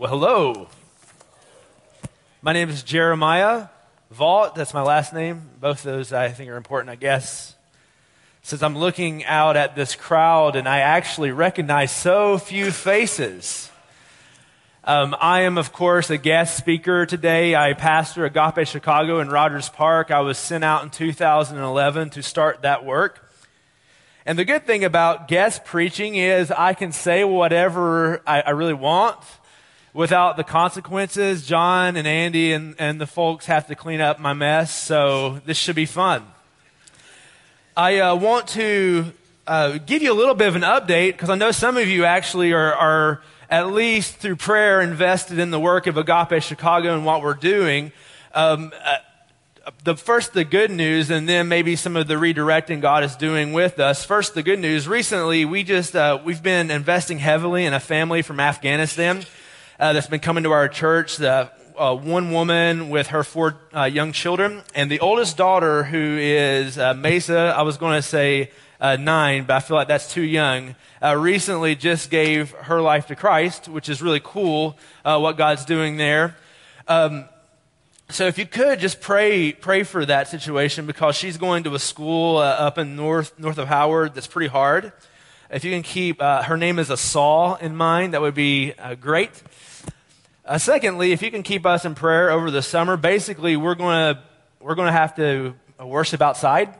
Well, hello. My name is Jeremiah Vault. That's my last name. Both of those I think are important, I guess. Since I'm looking out at this crowd and I actually recognize so few faces. Um, I am, of course, a guest speaker today. I pastor Agape Chicago in Rogers Park. I was sent out in 2011 to start that work. And the good thing about guest preaching is I can say whatever I, I really want without the consequences. John and Andy and, and the folks have to clean up my mess, so this should be fun. I uh, want to uh, give you a little bit of an update because I know some of you actually are, are, at least through prayer, invested in the work of Agape Chicago and what we're doing. Um, uh, the first the good news and then maybe some of the redirecting god is doing with us first the good news recently we just uh, we've been investing heavily in a family from afghanistan uh, that's been coming to our church. The, uh, one woman with her four uh, young children, and the oldest daughter, who is uh, Mesa, I was going to say uh, nine, but I feel like that's too young, uh, recently just gave her life to Christ, which is really cool what God's doing there. Um, so if you could just pray pray for that situation because she's going to a school up in north north of Howard that's pretty hard. If you can keep her name is a Saul in mind, that would be great. Uh, secondly, if you can keep us in prayer over the summer, basically we're going to we're going to have to worship outside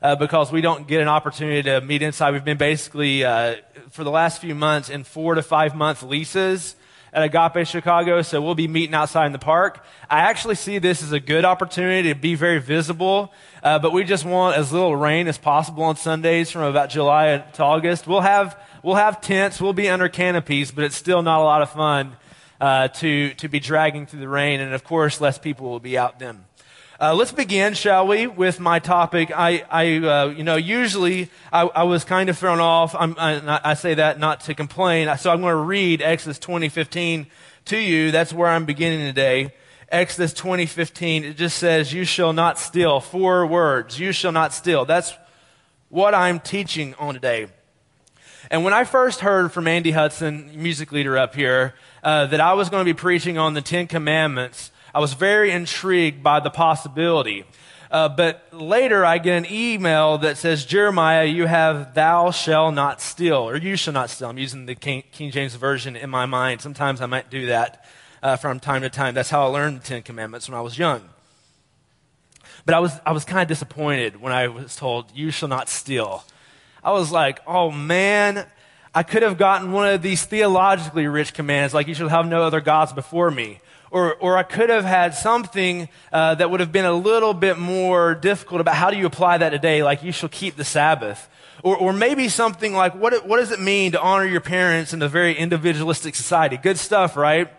uh, because we don't get an opportunity to meet inside. We've been basically uh, for the last few months in four to five month leases at Agape Chicago, so we'll be meeting outside in the park. I actually see this as a good opportunity to be very visible, uh, but we just want as little rain as possible on Sundays from about July to August. We'll have we'll have tents, we'll be under canopies, but it's still not a lot of fun uh, to, to be dragging through the rain. And of course, less people will be out then. Uh, let's begin, shall we, with my topic. I, I uh, you know, usually I, I, was kind of thrown off. I, I say that not to complain. So I'm going to read Exodus 20:15 to you. That's where I'm beginning today. Exodus 20:15. It just says, "You shall not steal." Four words. You shall not steal. That's what I'm teaching on today. And when I first heard from Andy Hudson, music leader up here, uh, that I was going to be preaching on the Ten Commandments, I was very intrigued by the possibility. Uh, but later I get an email that says, Jeremiah, you have thou shall not steal, or you shall not steal. I'm using the King, King James Version in my mind. Sometimes I might do that uh, from time to time. That's how I learned the Ten Commandments when I was young. But I was, I was kind of disappointed when I was told, you shall not steal. I was like, oh man, I could have gotten one of these theologically rich commands, like you shall have no other gods before me. Or, or I could have had something uh, that would have been a little bit more difficult about how do you apply that today, like you shall keep the Sabbath. Or, or maybe something like what, what does it mean to honor your parents in a very individualistic society? Good stuff, right?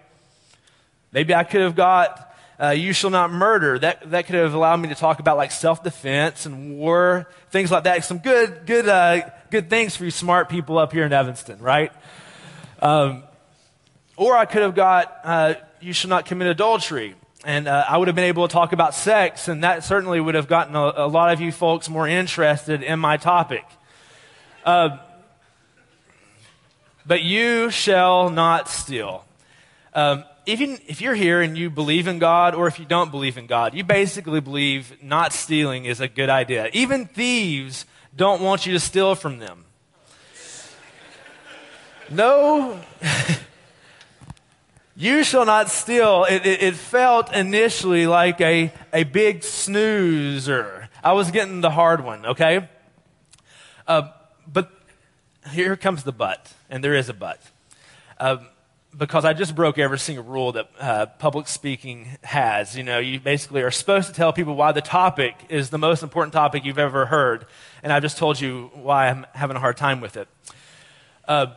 Maybe I could have got uh, you shall not murder. That, that could have allowed me to talk about like self-defense and war, things like that. Some good, good, uh, good things for you smart people up here in Evanston, right? Um, or I could have got, uh, you shall not commit adultery. And uh, I would have been able to talk about sex, and that certainly would have gotten a, a lot of you folks more interested in my topic. Uh, but you shall not steal. Um, even if you're here and you believe in God or if you don't believe in God, you basically believe not stealing is a good idea. Even thieves don't want you to steal from them. No, you shall not steal. It, it, it, felt initially like a, a big snoozer. I was getting the hard one, okay? Uh, but here comes the but, and there is a but. Uh, because I just broke every single rule that uh, public speaking has. You know, you basically are supposed to tell people why the topic is the most important topic you've ever heard, and I've just told you why I'm having a hard time with it. Uh,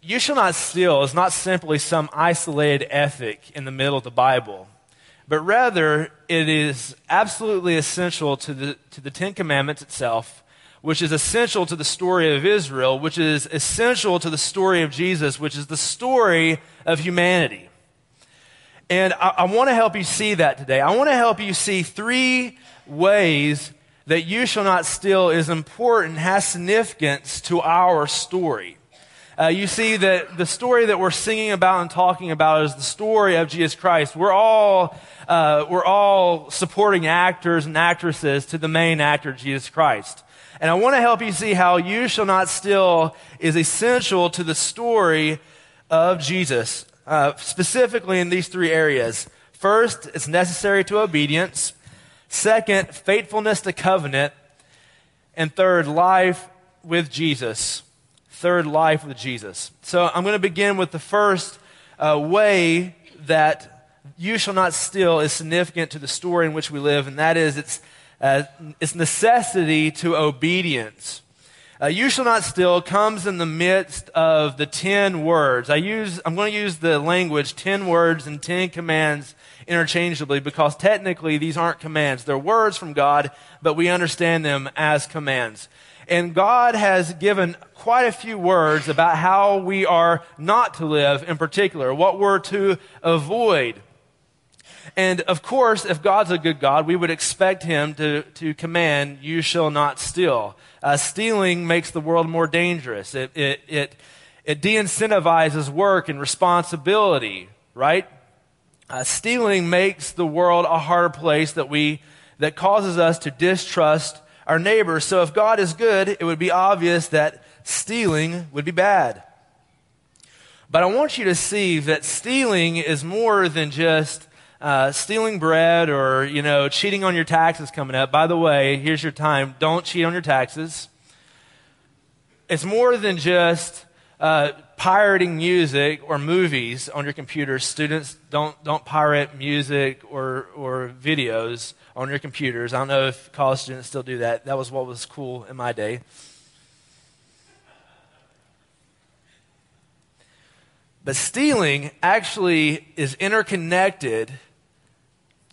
you shall not steal is not simply some isolated ethic in the middle of the Bible, but rather it is absolutely essential to the, to the Ten Commandments itself which is essential to the story of Israel, which is essential to the story of Jesus, which is the story of humanity. And I, I want to help you see that today. I want to help you see three ways that you shall not steal is important, has significance to our story. uh, you see that the story that we're singing about and talking about is the story of Jesus Christ. We're all, uh, we're all supporting actors and actresses to the main actor, Jesus Christ. And I want to help you see how you shall not steal is essential to the story of Jesus, uh, specifically in these three areas. First, it's necessary to obedience. Second, faithfulness to covenant. And third, life with Jesus third life with Jesus. So I'm going to begin with the first uh, way that you shall not steal is significant to the story in which we live, and that is its, uh, its necessity to obedience. Uh, you shall not steal comes in the midst of the ten words. I use, I'm going to use the language ten words and ten commands interchangeably because technically these aren't commands. They're words from God, but we understand them as commands. And God has given quite a few words about how we are not to live in particular, what we're to avoid. And of course, if God's a good God, we would expect Him to, to command, You shall not steal. Uh, stealing makes the world more dangerous. It, it, it, it de incentivizes work and responsibility, right? Uh, stealing makes the world a harder place that, we, that causes us to distrust our neighbors. So if God is good, it would be obvious that stealing would be bad. But I want you to see that stealing is more than just uh, stealing bread or, you know, cheating on your taxes coming up. By the way, here's your time. Don't cheat on your taxes. It's more than just uh, pirating music or movies on your computer. Students, don't, don't pirate music or, or videos on your computers. I don't know if college students still do that. That was what was cool in my day. But stealing actually is interconnected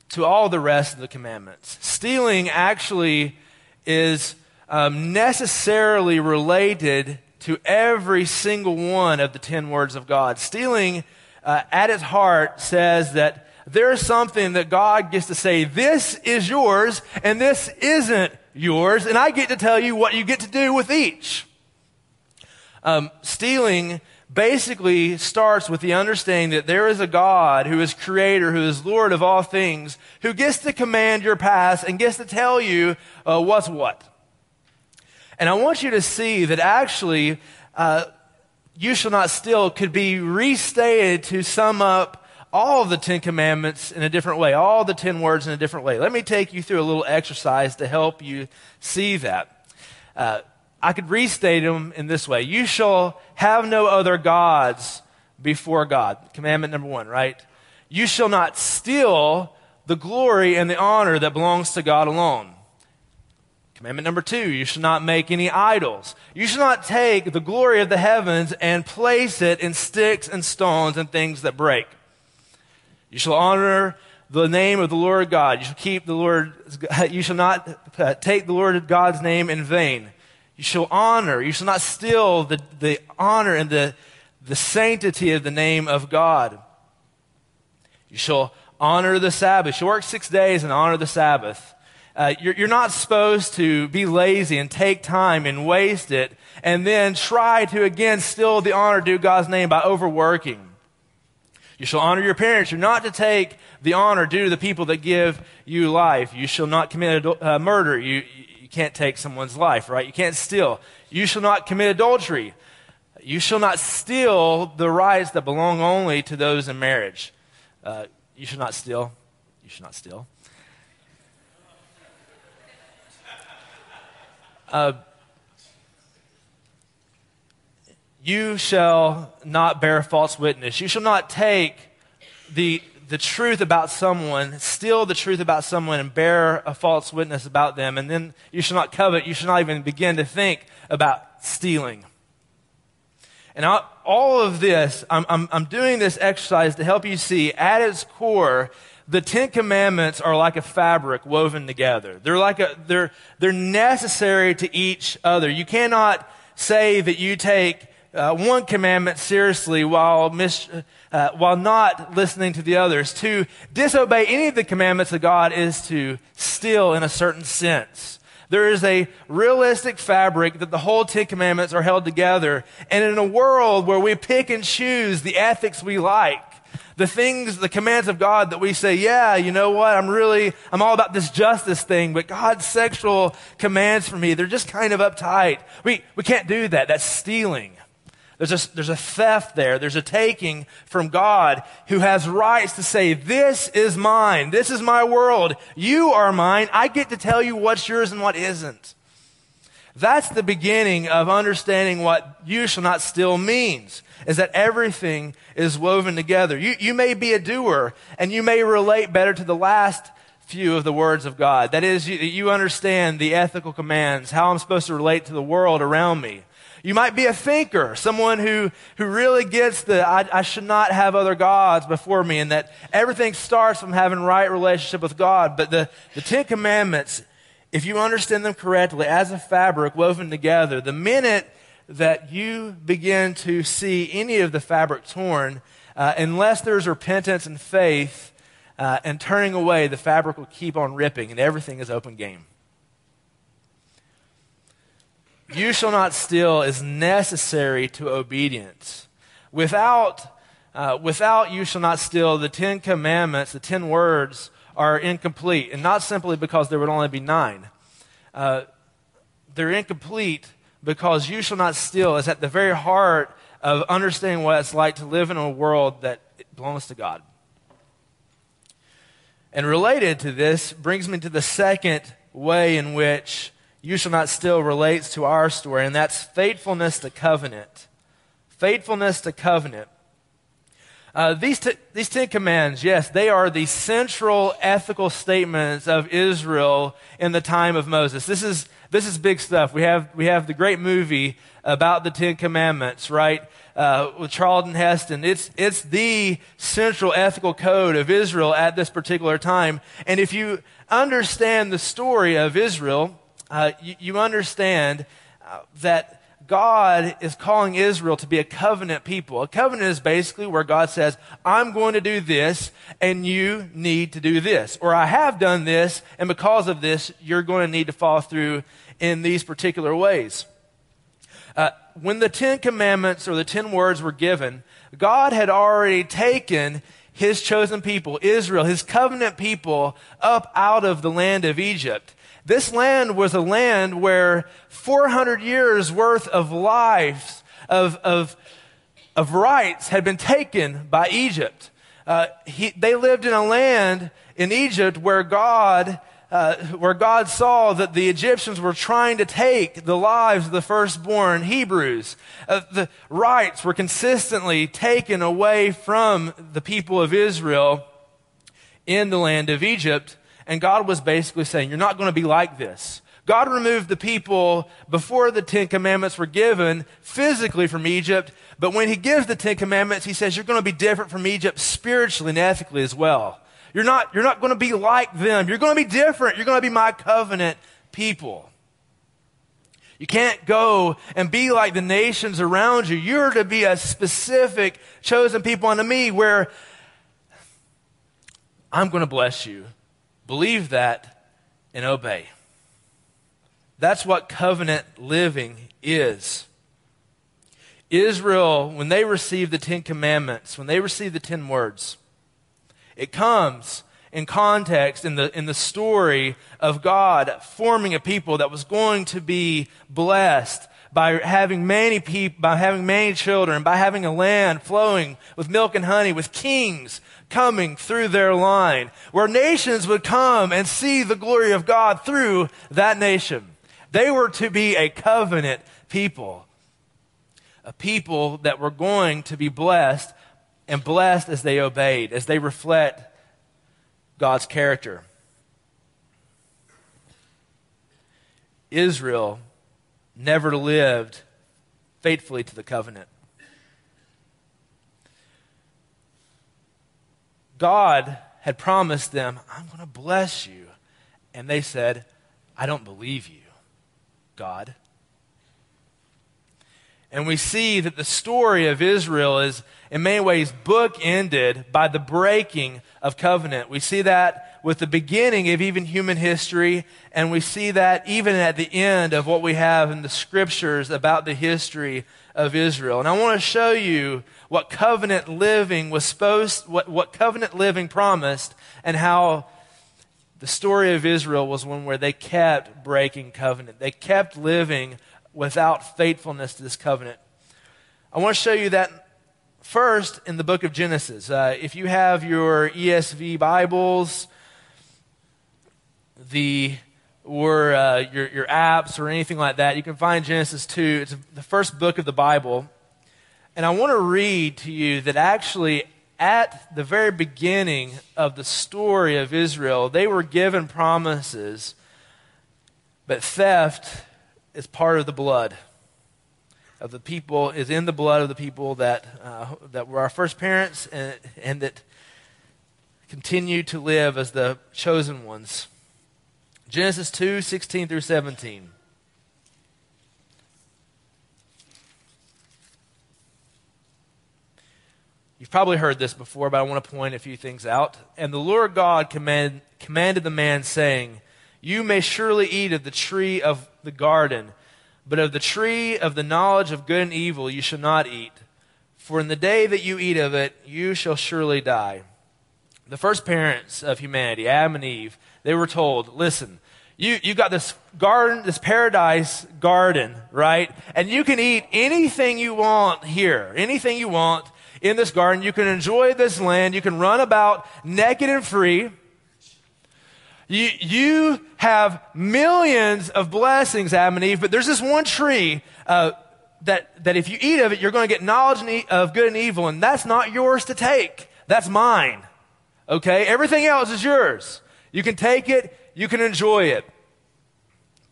to all the rest of the commandments. Stealing actually is um, necessarily related to every single one of the ten words of God. Stealing, uh, at its heart, says that there's something that God gets to say, this is yours and this isn't yours, and I get to tell you what you get to do with each. Um, stealing basically starts with the understanding that there is a God who is creator, who is Lord of all things, who gets to command your past and gets to tell you uh, what's what. And I want you to see that actually, uh, you shall not steal could be restated to sum up all of the Ten Commandments in a different way, all the ten words in a different way. Let me take you through a little exercise to help you see that. Uh, I could restate them in this way You shall have no other gods before God. Commandment number one, right? You shall not steal the glory and the honor that belongs to God alone. Commandment number two, you shall not make any idols. You shall not take the glory of the heavens and place it in sticks and stones and things that break. You shall honor the name of the Lord God. You shall keep the Lord, you shall not uh, take the Lord God's name in vain. You shall honor, you shall not steal the, the honor and the, the sanctity of the name of God. You shall honor the Sabbath. You work six days and honor the Sabbath. Uh, you're, you're not supposed to be lazy and take time and waste it and then try to again steal the honor due God's name by overworking. You shall honor your parents. You're not to take the honor due to the people that give you life. You shall not commit uh, murder. You, can't take someone's life, right? You can't steal. You shall not commit adultery. You shall not steal the rights that belong only to those in marriage. Uh, you shall not steal. You should not steal. Uh, you shall not bear false witness. You shall not take the, the truth about someone, steal the truth about someone, and bear a false witness about them. And then you shall not covet. You shall not even begin to think about stealing. And all of this, I'm, I'm, I'm doing this exercise to help you see at its core, the Ten Commandments are like a fabric woven together. They're like a, they're, they're necessary to each other. You cannot say that you take uh, one commandment seriously while, mis- uh, while not listening to the others. To disobey any of the commandments of God is to steal in a certain sense. There is a realistic fabric that the whole Ten Commandments are held together. And in a world where we pick and choose the ethics we like, the things, the commands of God that we say, yeah, you know what? I'm really, I'm all about this justice thing, but God's sexual commands for me, they're just kind of uptight. We, we can't do that. That's stealing. There's a, there's a theft there. There's a taking from God who has rights to say, this is mine. This is my world. You are mine. I get to tell you what's yours and what isn't. That's the beginning of understanding what you shall not steal means, is that everything is woven together. You, you may be a doer and you may relate better to the last few of the words of God. That is, you, you understand the ethical commands, how I'm supposed to relate to the world around me. You might be a thinker, someone who, who really gets the I, I, should not have other gods before me, and that everything starts from having right relationship with God. But the, the Ten Commandments, if you understand them correctly, as a fabric woven together, the minute that you begin to see any of the fabric torn, uh, unless there's repentance and faith uh, and turning away, the fabric will keep on ripping, and everything is open game you shall not steal is necessary to obedience. Without, uh, without you shall not steal, the Ten Commandments, the ten words, are incomplete. And not simply because there would only be nine. Uh, they're incomplete because you shall not steal is at the very heart of understanding what it's like to live in a world that belongs to God. And related to this brings me to the second way in which you shall not steal relates to our story, and that's faithfulness to covenant. Faithfulness to covenant. Uh, these, t- these Ten Commands, yes, they are the central ethical statements of Israel in the time of Moses. This is, this is big stuff. We have, we have the great movie about the Ten Commandments, right? Uh, with Charlton Heston. It's, it's the central ethical code of Israel at this particular time. And if you understand the story of Israel, uh, you, you, understand uh, that God is calling Israel to be a covenant people. A covenant is basically where God says, I'm going to do this and you need to do this. Or I have done this and because of this, you're going to need to follow through in these particular ways. Uh, when the Ten Commandments or the Ten Words were given, God had already taken his chosen people, Israel, his covenant people, up out of the land of Egypt. This land was a land where 400 years worth of lives, of, of, of rights had been taken by Egypt. Uh, he, they lived in a land in Egypt where God, uh, where God saw that the Egyptians were trying to take the lives of the firstborn Hebrews. Uh, the rights were consistently taken away from the people of Israel in the land of Egypt. And God was basically saying, You're not going to be like this. God removed the people before the Ten Commandments were given physically from Egypt, but when He gives the Ten Commandments, He says, You're going to be different from Egypt spiritually and ethically as well. You're not, you're not going to be like them. You're going to be different. You're going to be my covenant people. You can't go and be like the nations around you. You're to be a specific chosen people unto me where I'm going to bless you Believe that and obey. That's what covenant living is. Israel, when they received the Ten Commandments, when they received the Ten Words, it comes in context in the, in the story of God forming a people that was going to be blessed by having many people, by having many children, by having a land flowing with milk and honey, with kings coming through their line, where nations would come and see the glory of God through that nation. They were to be a covenant people, a people that were going to be blessed and blessed as they obeyed, as they reflect God's character. Israel never lived faithfully to the covenant. God had promised them, I'm going to bless you. And they said, I don't believe you, God. And we see that the story of Israel is, in many ways, bookended by the breaking of covenant. We see that with the beginning of even human history, and we see that even at the end of what we have in the scriptures about the history of Israel. And I want to show you what covenant living was supposed, what, what covenant living promised, and how the story of Israel was one where they kept breaking covenant. They kept living without faithfulness to this covenant. I want to show you that first in the book of Genesis. Uh, if you have your ESV Bibles, the or uh, your, your apps or anything like that, you can find Genesis 2. It's the first book of the Bible. And I want to read to you that actually, at the very beginning of the story of Israel, they were given promises, but theft is part of the blood of the people, is in the blood of the people that, uh, that were our first parents and, and that continue to live as the chosen ones. Genesis 2 16 through 17. You've probably heard this before, but I want to point a few things out. And the Lord God command, commanded the man, saying, You may surely eat of the tree of the garden, but of the tree of the knowledge of good and evil you shall not eat. For in the day that you eat of it, you shall surely die. The first parents of humanity, Adam and Eve, they were told, Listen, you, you got this garden, this paradise garden, right? And you can eat anything you want here, anything you want in this garden. You can enjoy this land. You can run about naked and free. You, you have millions of blessings, Adam and Eve, but there's this one tree uh, that, that if you eat of it, you're going to get knowledge of good and evil, and that's not yours to take. That's mine. Okay? Everything else is yours. You can take it, you can enjoy it.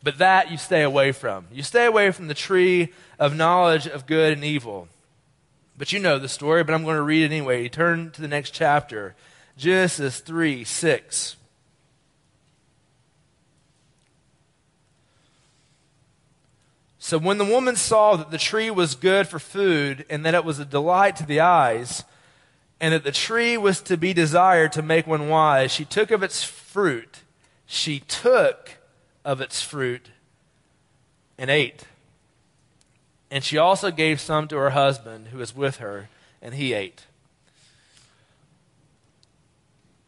But that you stay away from. You stay away from the tree of knowledge of good and evil. But you know the story, but I'm going to read it anyway. You turn to the next chapter Genesis 3 6. So when the woman saw that the tree was good for food, and that it was a delight to the eyes, and that the tree was to be desired to make one wise, she took of its fruit she took of its fruit and ate. And she also gave some to her husband who was with her, and he ate.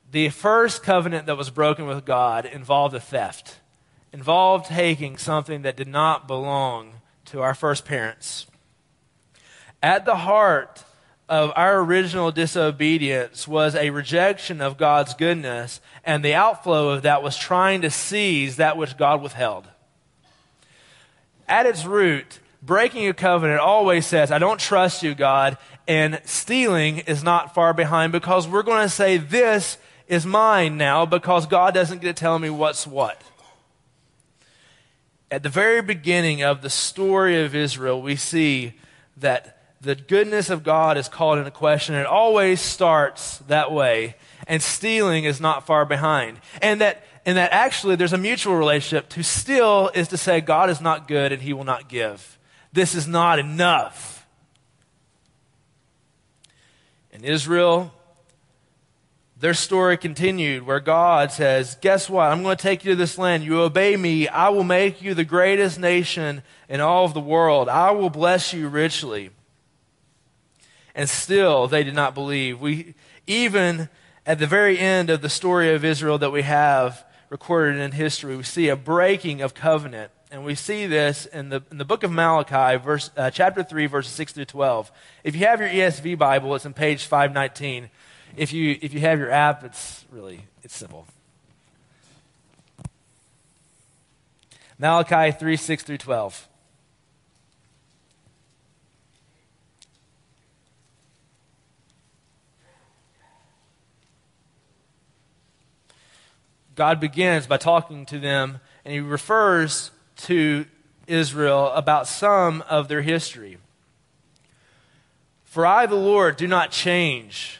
The first covenant that was broken with God involved a theft, involved taking something that did not belong to our first parents. At the heart of our original disobedience was a rejection of God's goodness, and the outflow of that was trying to seize that which God withheld. At its root, breaking a covenant always says, I don't trust you, God, and stealing is not far behind because we're going to say, This is mine now because God doesn't get to tell me what's what. At the very beginning of the story of Israel, we see that the goodness of God is called into question. It always starts that way. And stealing is not far behind. And that, and that actually there's a mutual relationship. To steal is to say God is not good and he will not give. This is not enough. And Israel, their story continued where God says, Guess what? I'm going to take you to this land. You obey me. I will make you the greatest nation in all of the world. I will bless you richly and still they did not believe. We, even at the very end of the story of Israel that we have recorded in history, we see a breaking of covenant. And we see this in the, in the book of Malachi, verse, uh, chapter 3, verses 6 through 12. If you have your ESV Bible, it's on page 519. If you, if you have your app, it's really, it's simple. Malachi 3, 6 through 12. God begins by talking to them, and he refers to Israel about some of their history. For I, the Lord, do not change.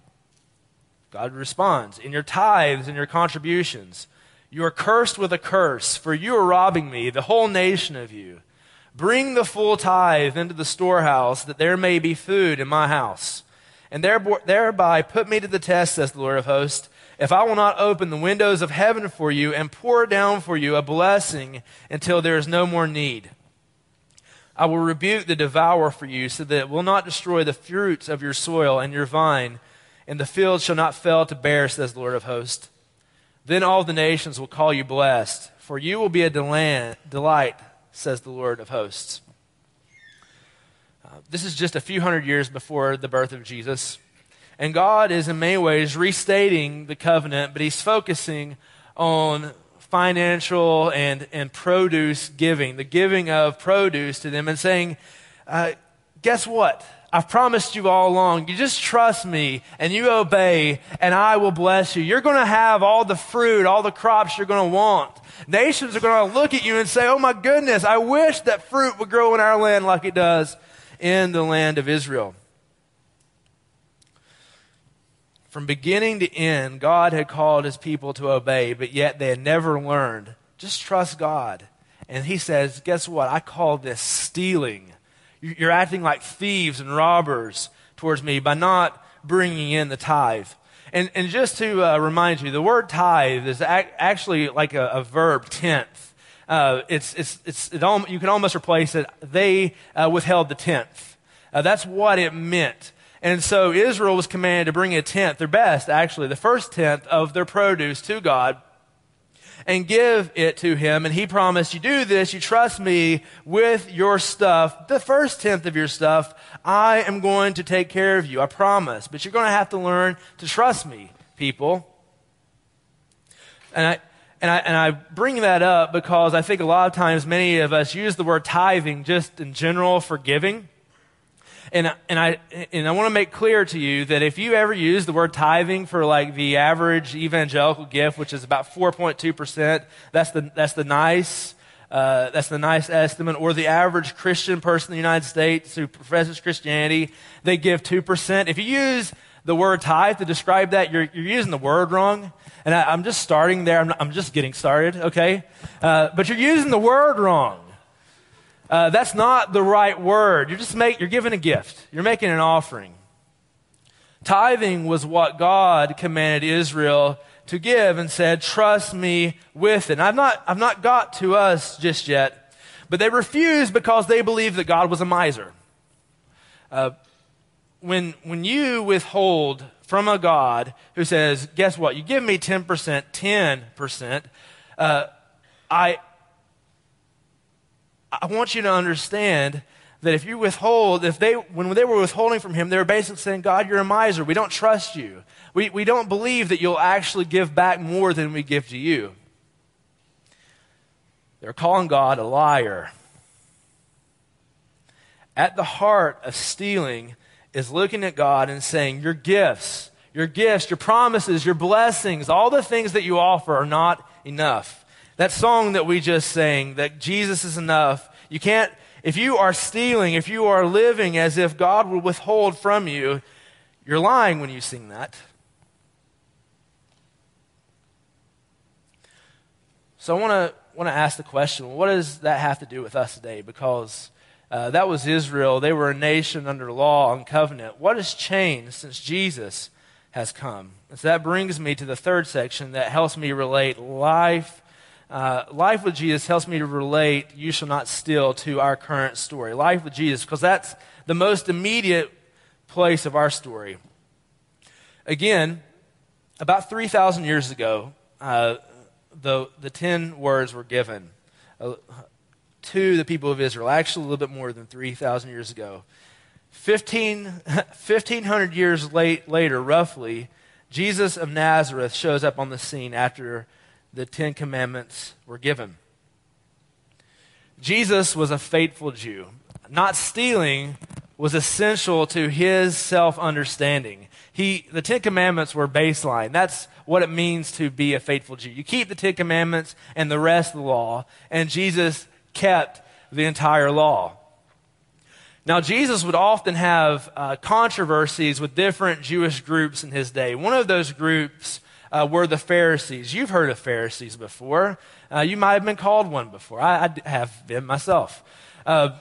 God responds, In your tithes and your contributions. You are cursed with a curse, for you are robbing me, the whole nation of you. Bring the full tithe into the storehouse, that there may be food in my house. And thereby put me to the test, says the Lord of hosts, if I will not open the windows of heaven for you and pour down for you a blessing until there is no more need. I will rebuke the devourer for you, so that it will not destroy the fruits of your soil and your vine, and the field shall not fail to bear, says the Lord of hosts. Then all the nations will call you blessed, for you will be a delight, says the Lord of hosts. Uh, this is just a few hundred years before the birth of Jesus. And God is in many ways restating the covenant, but he's focusing on financial and, and produce giving, the giving of produce to them, and saying, uh, Guess what? I've promised you all along. You just trust me and you obey, and I will bless you. You're going to have all the fruit, all the crops you're going to want. Nations are going to look at you and say, Oh my goodness, I wish that fruit would grow in our land like it does in the land of Israel. From beginning to end, God had called his people to obey, but yet they had never learned. Just trust God. And he says, Guess what? I call this stealing. You're acting like thieves and robbers towards me by not bringing in the tithe. And, and just to uh, remind you, the word tithe is ac- actually like a, a verb, tenth. Uh, it's, it's, it's, it al- you can almost replace it. They uh, withheld the tenth. Uh, that's what it meant. And so Israel was commanded to bring a tenth, their best, actually, the first tenth of their produce to God and give it to him. And he promised, You do this, you trust me with your stuff, the first tenth of your stuff, I am going to take care of you. I promise. But you're going to have to learn to trust me, people. And I, and I, and I bring that up because I think a lot of times many of us use the word tithing just in general for giving. And, and I, and I want to make clear to you that if you ever use the word tithing for like the average evangelical gift, which is about 4.2%, that's the, that's the nice, uh, that's the nice estimate, or the average Christian person in the United States who professes Christianity, they give 2%. If you use the word tithe to describe that, you're, you're using the word wrong. And I, am just starting there. I'm, I'm, just getting started, okay? Uh, but you're using the word wrong. Uh, that's not the right word. You're just make, you're giving a gift. You're making an offering. Tithing was what God commanded Israel to give and said, trust me with it. And I've not, I've not got to us just yet, but they refused because they believed that God was a miser. Uh, when, when you withhold from a God who says, guess what? You give me 10%, 10%, uh, I, I want you to understand that if you withhold, if they, when they were withholding from him, they were basically saying, God, you're a miser. We don't trust you. We, we don't believe that you'll actually give back more than we give to you. They're calling God a liar. At the heart of stealing is looking at God and saying, Your gifts, your gifts, your promises, your blessings, all the things that you offer are not enough. That song that we just sang, that Jesus is enough, you can't, if you are stealing, if you are living as if God will withhold from you, you're lying when you sing that. So I want to want to ask the question: What does that have to do with us today? Because uh, that was Israel; they were a nation under law and covenant. What has changed since Jesus has come? And so that brings me to the third section that helps me relate life uh, life with Jesus helps me to relate you shall not steal to our current story. Life with Jesus, because that's the most immediate place of our story. Again, about 3,000 years ago, uh, the, the 10 words were given uh, to the people of Israel, actually a little bit more than 3,000 years ago. 15, 1,500 years late, later, roughly, Jesus of Nazareth shows up on the scene after the Ten Commandments were given. Jesus was a faithful Jew. Not stealing was essential to his self understanding. He, the Ten Commandments were baseline. That's what it means to be a faithful Jew. You keep the Ten Commandments and the rest of the law, and Jesus kept the entire law. Now, Jesus would often have uh, controversies with different Jewish groups in his day. One of those groups uh, were the Pharisees. You've heard of Pharisees before. Uh, you might have been called one before. I, I have been myself. Uh,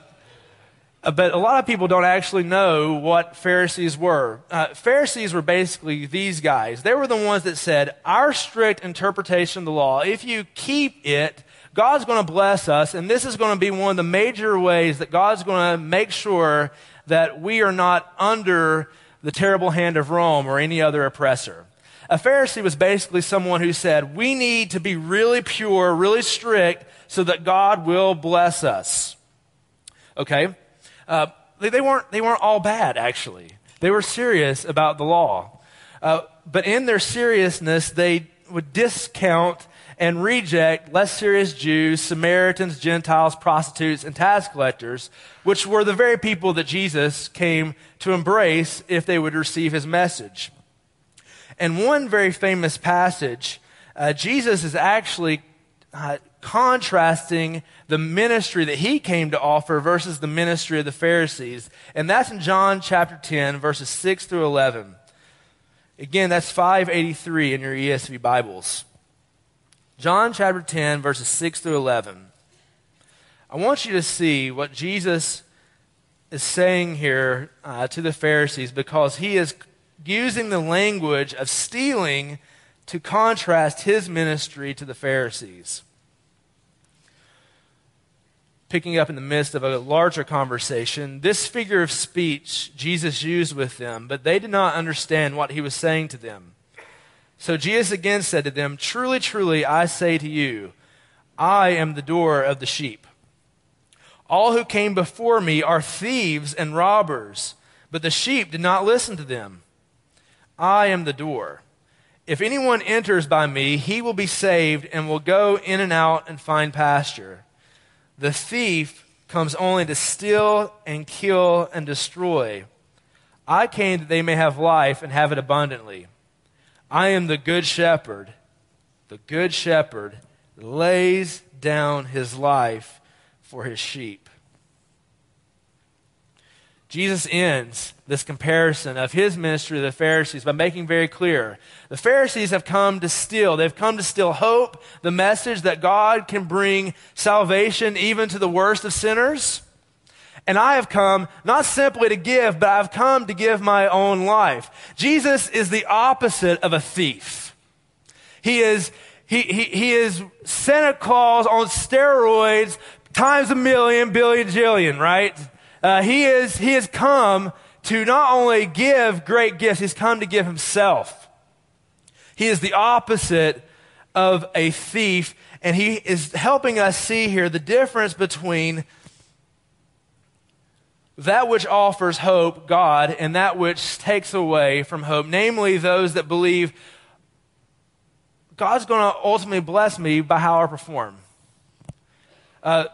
uh, but a lot of people don't actually know what Pharisees were. Uh, Pharisees were basically these guys. They were the ones that said, Our strict interpretation of the law, if you keep it, God's going to bless us, and this is going to be one of the major ways that God's going to make sure that we are not under the terrible hand of Rome or any other oppressor. A Pharisee was basically someone who said, We need to be really pure, really strict, so that God will bless us. Okay? Uh, they, they, weren't, they weren't all bad, actually. They were serious about the law. Uh, but in their seriousness, they would discount and reject less serious Jews, Samaritans, Gentiles, prostitutes, and tax collectors, which were the very people that Jesus came to embrace if they would receive his message. And one very famous passage, uh, Jesus is actually uh, contrasting the ministry that he came to offer versus the ministry of the Pharisees. And that's in John chapter 10, verses 6 through 11. Again, that's 583 in your ESV Bibles. John chapter 10, verses 6 through 11. I want you to see what Jesus is saying here uh, to the Pharisees because he is using the language of stealing to contrast his ministry to the Pharisees. Picking up in the midst of a larger conversation, this figure of speech Jesus used with them, but they did not understand what he was saying to them. So Jesus again said to them, Truly, truly, I say to you, I am the door of the sheep. All who came before me are thieves and robbers, but the sheep did not listen to them. I am the door. If anyone enters by me, he will be saved and will go in and out and find pasture. The thief comes only to steal and kill and destroy. I came that they may have life and have it abundantly. I am the good shepherd. The good shepherd lays down his life for his sheep. Jesus ends this comparison of his ministry to the Pharisees by making very clear the Pharisees have come to steal. They've come to steal hope, the message that God can bring salvation even to the worst of sinners. And I have come not simply to give, but I've come to give my own life. Jesus is the opposite of a thief. He is, he, he, he is Santa Claus on steroids times a million, billion, jillion, right? Uh, he, is, he has come to not only give great gifts, he's come to give himself. He is the opposite of a thief, and he is helping us see here the difference between that which offers hope, God, and that which takes away from hope, namely those that believe God's going to ultimately bless me by how I perform. Uh,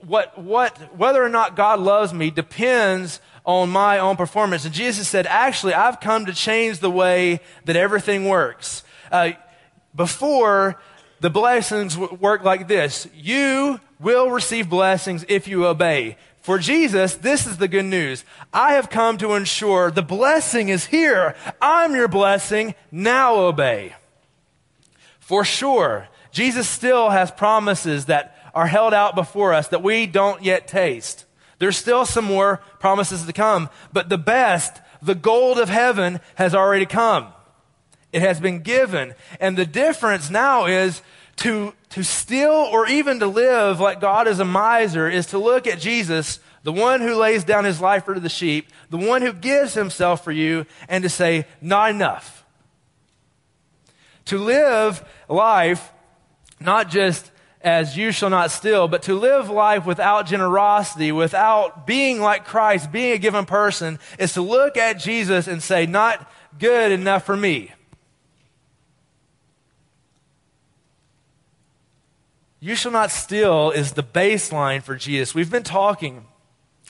what, what, whether or not God loves me depends on my own performance. And Jesus said, actually, I've come to change the way that everything works. Uh, before, the blessings work like this. You will receive blessings if you obey. For Jesus, this is the good news. I have come to ensure the blessing is here. I'm your blessing. Now obey. For sure, Jesus still has promises that are held out before us that we don't yet taste. There's still some more promises to come, but the best, the gold of heaven has already come. It has been given. And the difference now is to, to steal or even to live like God is a miser is to look at Jesus, the one who lays down his life for the sheep, the one who gives himself for you, and to say, not enough. To live life, not just as you shall not steal, but to live life without generosity, without being like Christ, being a given person, is to look at Jesus and say, not good enough for me. You shall not steal is the baseline for Jesus. We've been talking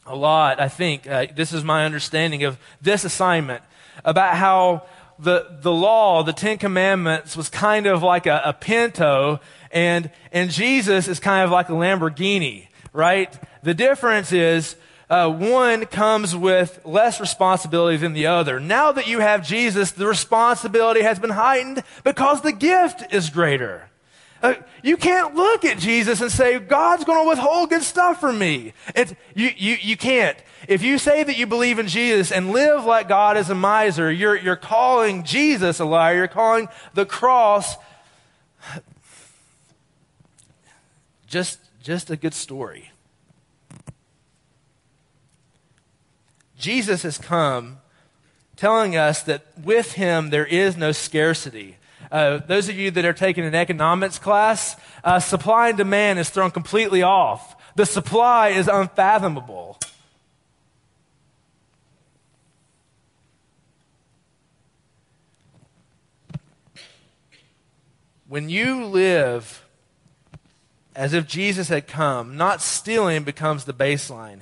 a lot, I think, uh, this is my understanding of this assignment, about how the, the law, the Ten Commandments, was kind of like a, a Pinto, and, and Jesus is kind of like a Lamborghini, right? The difference is uh, one comes with less responsibility than the other. Now that you have Jesus, the responsibility has been heightened because the gift is greater. Uh, you can't look at Jesus and say, God's going to withhold good stuff from me. It's, you, you, you can't. If you say that you believe in Jesus and live like God is a miser, you're, you're calling Jesus a liar. You're calling the cross just, just a good story. Jesus has come telling us that with him there is no scarcity. Uh, those of you that are taking an economics class, uh, supply and demand is thrown completely off. The supply is unfathomable. When you live as if Jesus had come, not stealing becomes the baseline.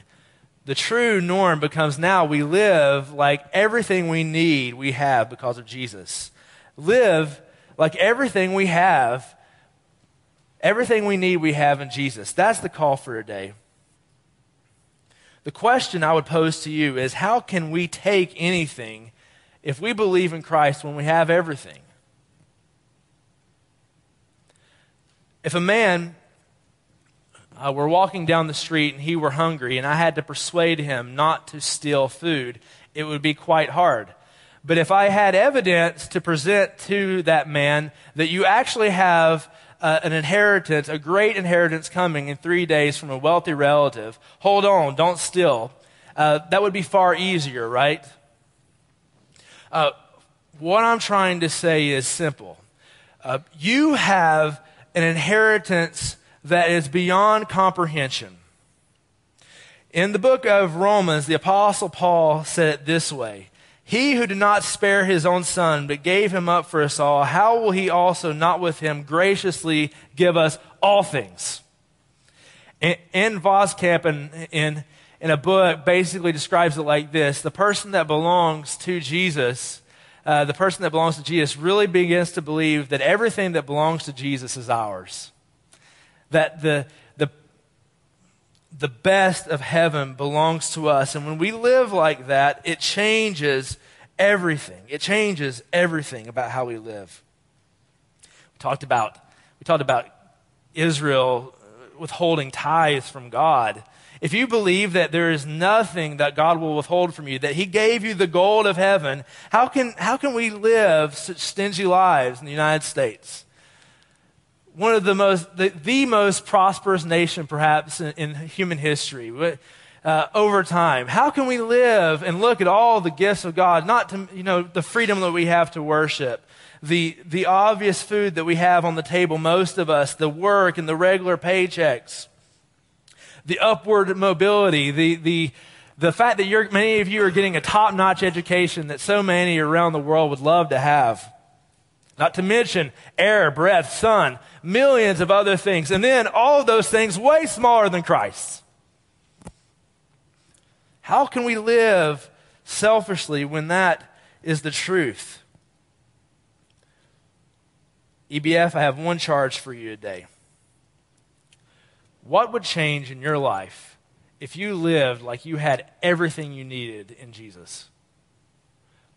The true norm becomes now we live like everything we need we have because of Jesus. Live like everything we have, everything we need we have in Jesus. That's the call for today. The question I would pose to you is how can we take anything if we believe in Christ when we have everything? If a man uh, were walking down the street and he were hungry and I had to persuade him not to steal food, it would be quite hard. But if I had evidence to present to that man that you actually have uh, an inheritance, a great inheritance coming in three days from a wealthy relative, hold on, don't steal, uh, that would be far easier, right? Uh, what I'm trying to say is simple. Uh, you have an inheritance that is beyond comprehension. In the book of Romans, the Apostle Paul said it this way He who did not spare his own son, but gave him up for us all, how will he also not with him graciously give us all things? In, Ann Voskamp, in, in, in a book, basically describes it like this The person that belongs to Jesus, uh, the person that belongs to Jesus, really begins to believe that everything that belongs to Jesus is ours that the, the, best of heaven belongs to us. And when we live like that, it changes everything. It changes everything about how we live. We talked about, we talked about Israel uh, withholding tithes from God. If you believe that there is nothing that God will withhold from you, that He gave you the gold of heaven, how can, how can we live such stingy lives in the United States? One of the most, the, the most prosperous nation perhaps in, in human history. Uh, over time, how can we live and look at all the gifts of God, not to, you know, the freedom that we have to worship, the, the obvious food that we have on the table, most of us, the work and the regular paychecks, the upward mobility, the, the, the fact that many of you are getting a top notch education that so many around the world would love to have. Not to mention air, breath, sun, millions of other things. And then all of those things way smaller than Christ. How can we live selfishly when that is the truth? EBF, I have one charge for you today. What would change in your life if you lived like you had everything you needed in Jesus?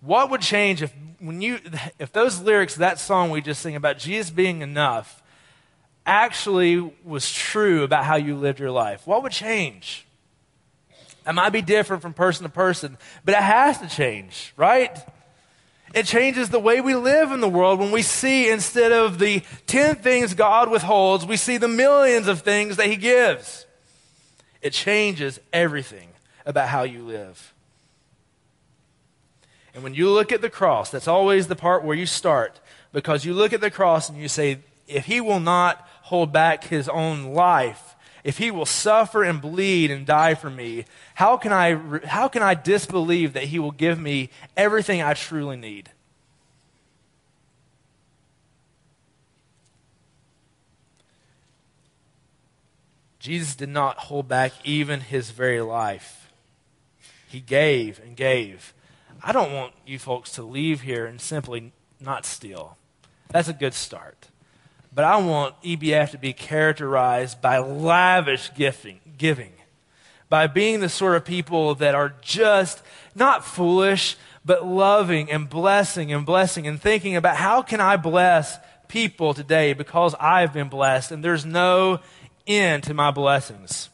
What would change if when you if those lyrics that song we just sing about Jesus being enough actually was true about how you lived your life? What would change? It might be different from person to person, but it has to change, right? It changes the way we live in the world when we see instead of the 10 things God withholds, we see the millions of things that He gives. It changes everything about how you live. And when you look at the cross, that's always the part where you start because you look at the cross and you say, if he will not hold back his own life, if he will suffer and bleed and die for me, how can I, how can I disbelieve that he will give me everything I truly need? Jesus did not hold back even his very life. He gave and gave I don't want you folks to leave here and simply not steal. That's a good start. But I want EBF to be characterized by lavish gifting, giving, by being the sort of people that are just not foolish, but loving and blessing and blessing and thinking about how can I bless people today because I've been blessed and there's no end to my blessings.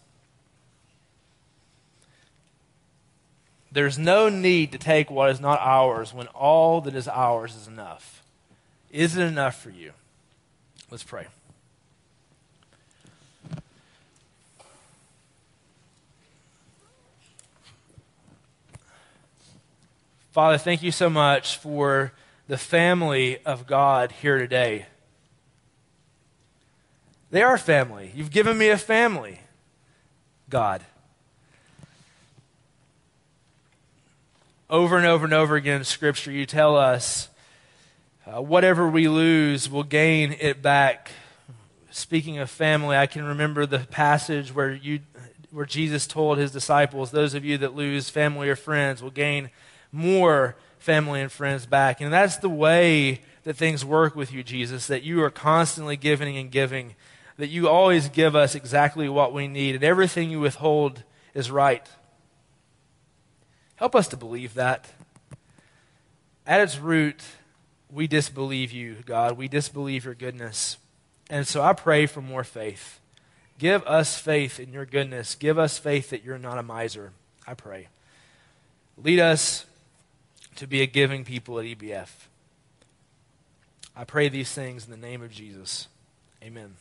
There's no need to take what is not ours when all that is ours is enough. Is it enough for you? Let's pray. Father, thank you so much for the family of God here today. They are family. You've given me a family, God. Over and over and over again in Scripture, you tell us uh, whatever we lose, we'll gain it back. Speaking of family, I can remember the passage where, you, where Jesus told his disciples, Those of you that lose family or friends will gain more family and friends back. And that's the way that things work with you, Jesus, that you are constantly giving and giving, that you always give us exactly what we need, and everything you withhold is right. Help us to believe that. At its root, we disbelieve you, God. We disbelieve your goodness. And so I pray for more faith. Give us faith in your goodness. Give us faith that you're not a miser. I pray. Lead us to be a giving people at EBF. I pray these things in the name of Jesus. Amen.